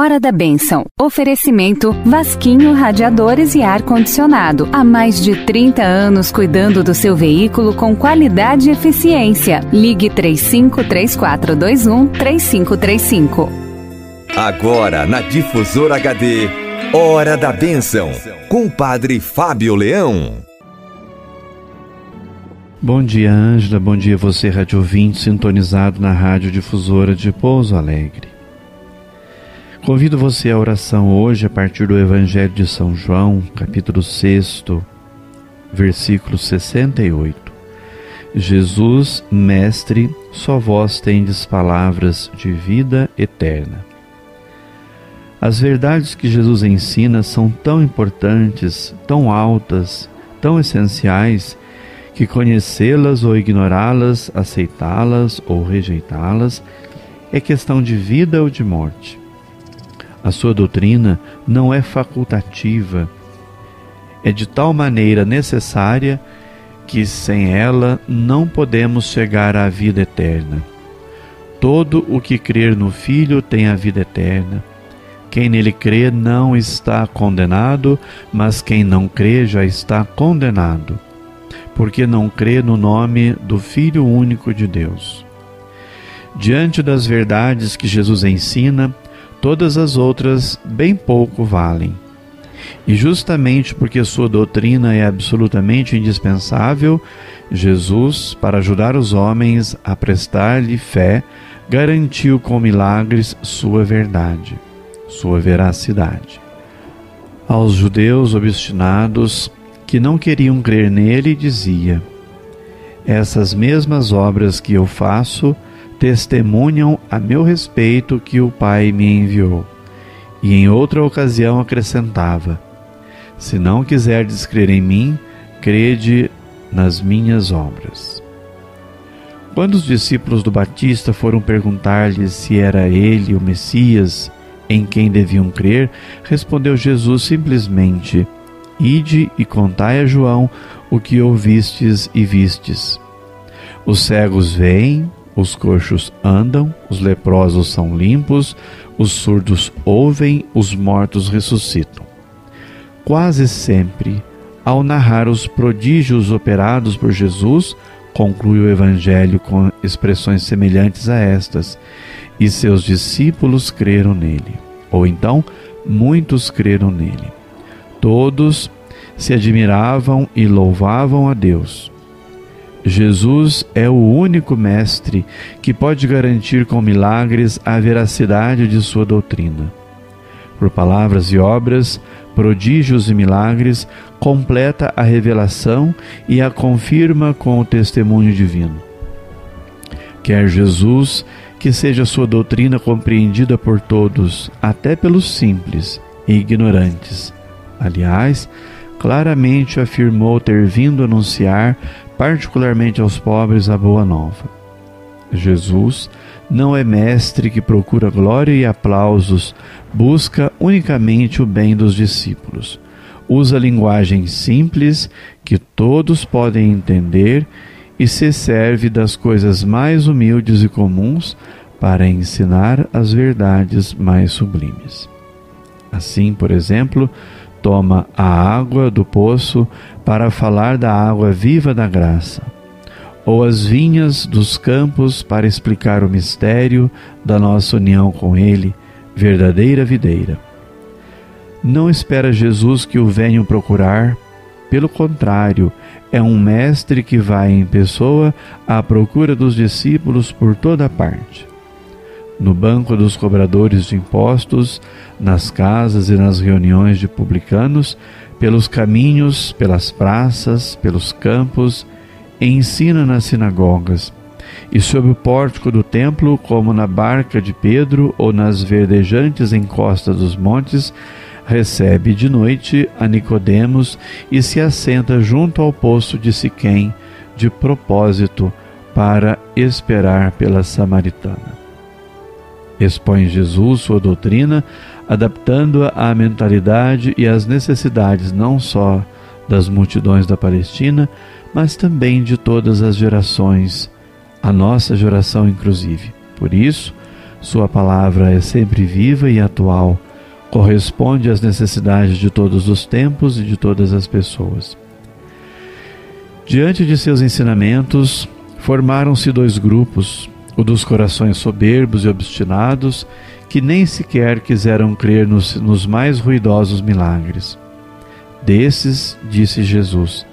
Hora da Bênção. Oferecimento Vasquinho Radiadores e Ar Condicionado. Há mais de 30 anos cuidando do seu veículo com qualidade e eficiência. Ligue 353421 3535. Agora na Difusora HD. Hora da Bênção. Com o Padre Fábio Leão. Bom dia, Ângela. Bom dia, você, rádio ouvinte, sintonizado na Rádio Difusora de Pouso Alegre. Convido você à oração hoje a partir do Evangelho de São João, capítulo 6, versículo 68. Jesus, Mestre, só vós tendes palavras de vida eterna. As verdades que Jesus ensina são tão importantes, tão altas, tão essenciais, que conhecê-las ou ignorá-las, aceitá-las ou rejeitá-las, é questão de vida ou de morte. A sua doutrina não é facultativa, é de tal maneira necessária que sem ela não podemos chegar à vida eterna. Todo o que crer no Filho tem a vida eterna. Quem nele crê não está condenado, mas quem não crê já está condenado, porque não crê no nome do Filho único de Deus. Diante das verdades que Jesus ensina, todas as outras bem pouco valem. E justamente porque sua doutrina é absolutamente indispensável, Jesus, para ajudar os homens a prestar-lhe fé, garantiu com milagres sua verdade, sua veracidade. Aos judeus obstinados que não queriam crer nele, dizia: Essas mesmas obras que eu faço, testemunham a meu respeito que o Pai me enviou. E em outra ocasião acrescentava: Se não quiserdes crer em mim, crede nas minhas obras. Quando os discípulos do Batista foram perguntar-lhe se era ele o Messias em quem deviam crer, respondeu Jesus simplesmente: Ide e contai a João o que ouvistes e vistes. Os cegos veem, os coxos andam, os leprosos são limpos, os surdos ouvem, os mortos ressuscitam. Quase sempre, ao narrar os prodígios operados por Jesus, conclui o Evangelho com expressões semelhantes a estas, e seus discípulos creram nele. Ou então, muitos creram nele. Todos se admiravam e louvavam a Deus. Jesus é o único mestre que pode garantir com milagres a veracidade de sua doutrina. Por palavras e obras, prodígios e milagres, completa a revelação e a confirma com o testemunho divino. Quer Jesus que seja sua doutrina compreendida por todos, até pelos simples e ignorantes. Aliás, claramente afirmou ter vindo anunciar particularmente aos pobres, a boa nova. Jesus não é mestre que procura glória e aplausos, busca unicamente o bem dos discípulos. Usa linguagem simples que todos podem entender e se serve das coisas mais humildes e comuns para ensinar as verdades mais sublimes. Assim, por exemplo, toma a água do poço para falar da água viva da graça, ou as vinhas dos campos para explicar o mistério da nossa união com Ele, verdadeira videira. Não espera Jesus que o venham procurar, pelo contrário, é um mestre que vai em pessoa à procura dos discípulos por toda parte no banco dos cobradores de impostos, nas casas e nas reuniões de publicanos, pelos caminhos, pelas praças, pelos campos, e ensina nas sinagogas, e sob o pórtico do templo, como na barca de Pedro ou nas verdejantes encostas dos montes, recebe de noite a Nicodemos e se assenta junto ao poço de Siquém, de propósito para esperar pela samaritana expõe Jesus sua doutrina, adaptando-a à mentalidade e às necessidades não só das multidões da Palestina, mas também de todas as gerações, a nossa geração inclusive. Por isso, Sua palavra é sempre viva e atual, corresponde às necessidades de todos os tempos e de todas as pessoas. Diante de seus ensinamentos, formaram-se dois grupos, o dos corações soberbos e obstinados, que nem sequer quiseram crer nos, nos mais ruidosos milagres. Desses, disse Jesus,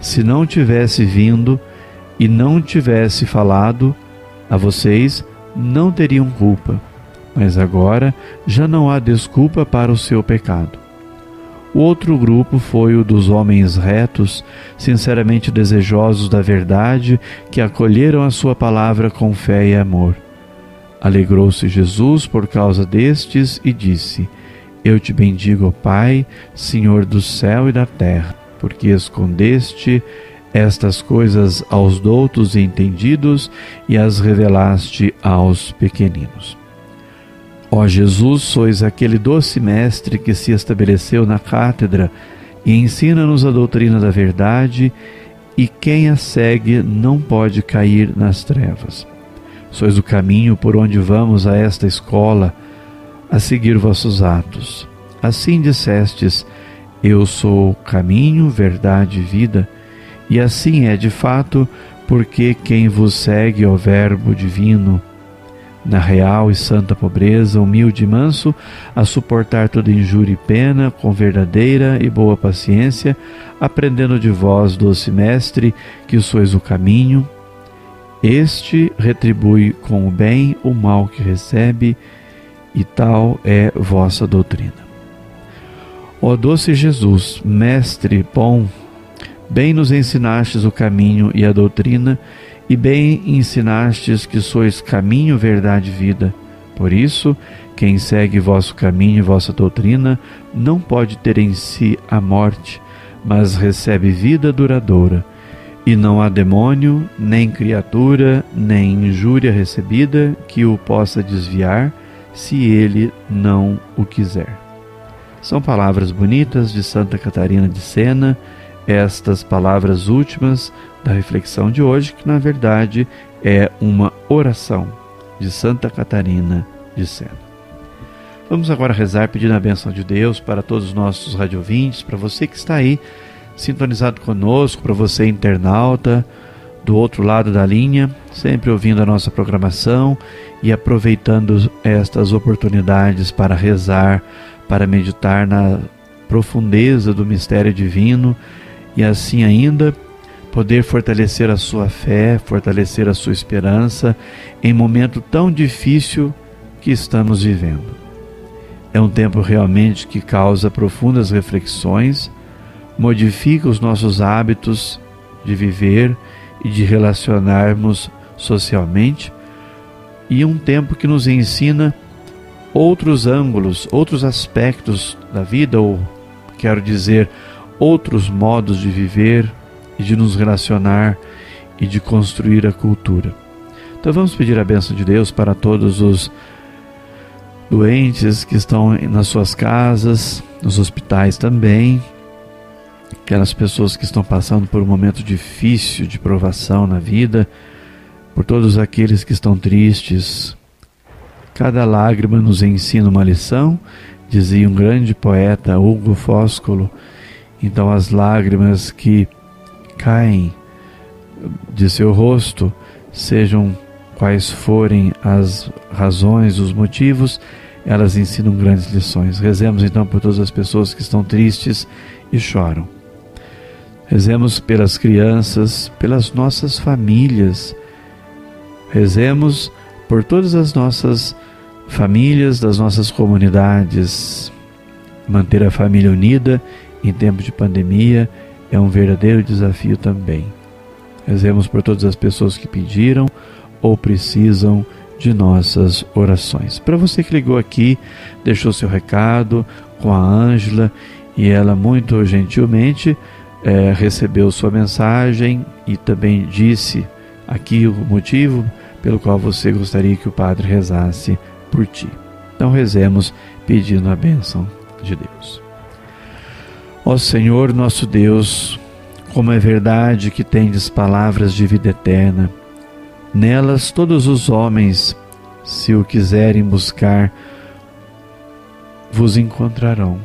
se não tivesse vindo e não tivesse falado a vocês, não teriam culpa, mas agora já não há desculpa para o seu pecado. O outro grupo foi o dos homens retos, sinceramente desejosos da verdade, que acolheram a sua palavra com fé e amor. Alegrou-se Jesus por causa destes e disse: Eu te bendigo, Pai, Senhor do céu e da terra, porque escondeste estas coisas aos doutos e entendidos e as revelaste aos pequeninos. Ó Jesus, sois aquele doce mestre que se estabeleceu na cátedra e ensina-nos a doutrina da verdade, e quem a segue não pode cair nas trevas. Sois o caminho por onde vamos a esta escola, a seguir vossos atos. Assim dissestes: Eu sou o caminho, verdade e vida, e assim é de fato, porque quem vos segue, ó Verbo divino, na real e santa pobreza, humilde e manso, a suportar toda injúria e pena, com verdadeira e boa paciência, aprendendo de vós, doce Mestre, que sois o caminho. Este retribui com o bem o mal que recebe, e tal é vossa doutrina. Ó doce Jesus, Mestre bom, bem nos ensinastes o caminho e a doutrina, e bem ensinastes que sois caminho, verdade e vida. Por isso, quem segue vosso caminho e vossa doutrina não pode ter em si a morte, mas recebe vida duradoura. E não há demônio, nem criatura, nem injúria recebida que o possa desviar, se ele não o quiser. São palavras bonitas de Santa Catarina de Sena, estas palavras últimas da reflexão de hoje, que na verdade é uma oração de Santa Catarina de Sena. Vamos agora rezar pedindo a bênção de Deus para todos os nossos radiovintes, para você que está aí sintonizado conosco, para você internauta do outro lado da linha, sempre ouvindo a nossa programação e aproveitando estas oportunidades para rezar, para meditar na profundeza do mistério divino e assim ainda poder fortalecer a sua fé, fortalecer a sua esperança em momento tão difícil que estamos vivendo. É um tempo realmente que causa profundas reflexões, modifica os nossos hábitos de viver e de relacionarmos socialmente, e um tempo que nos ensina outros ângulos, outros aspectos da vida, ou quero dizer, outros modos de viver, e de nos relacionar e de construir a cultura. Então vamos pedir a bênção de Deus para todos os doentes que estão nas suas casas, nos hospitais também, aquelas pessoas que estão passando por um momento difícil de provação na vida, por todos aqueles que estão tristes. Cada lágrima nos ensina uma lição, dizia um grande poeta, Hugo Fóscolo. Então, as lágrimas que caem de seu rosto, sejam quais forem as razões, os motivos, elas ensinam grandes lições. Rezemos então por todas as pessoas que estão tristes e choram. Rezemos pelas crianças, pelas nossas famílias. Rezemos por todas as nossas famílias, das nossas comunidades. Manter a família unida em tempo de pandemia é um verdadeiro desafio também. Rezemos por todas as pessoas que pediram ou precisam de nossas orações. Para você que ligou aqui, deixou seu recado com a Ângela e ela muito gentilmente é, recebeu sua mensagem e também disse aqui o motivo pelo qual você gostaria que o Padre rezasse por ti. Então rezemos pedindo a bênção de Deus. Ó Senhor nosso Deus, como é verdade que tendes palavras de vida eterna, nelas todos os homens se o quiserem buscar, vos encontrarão.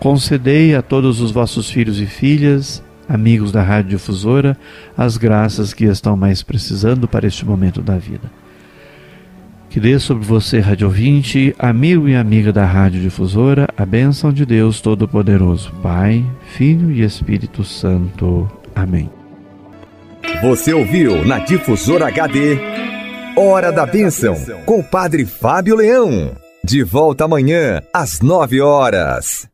Concedei a todos os vossos filhos e filhas, amigos da Rádio Difusora, as graças que estão mais precisando para este momento da vida. Que dê sobre você, rádio ouvinte, amigo e amiga da Rádio Difusora, a bênção de Deus Todo-Poderoso, Pai, Filho e Espírito Santo. Amém. Você ouviu na Difusora HD Hora da Bênção, com o Padre Fábio Leão. De volta amanhã, às nove horas.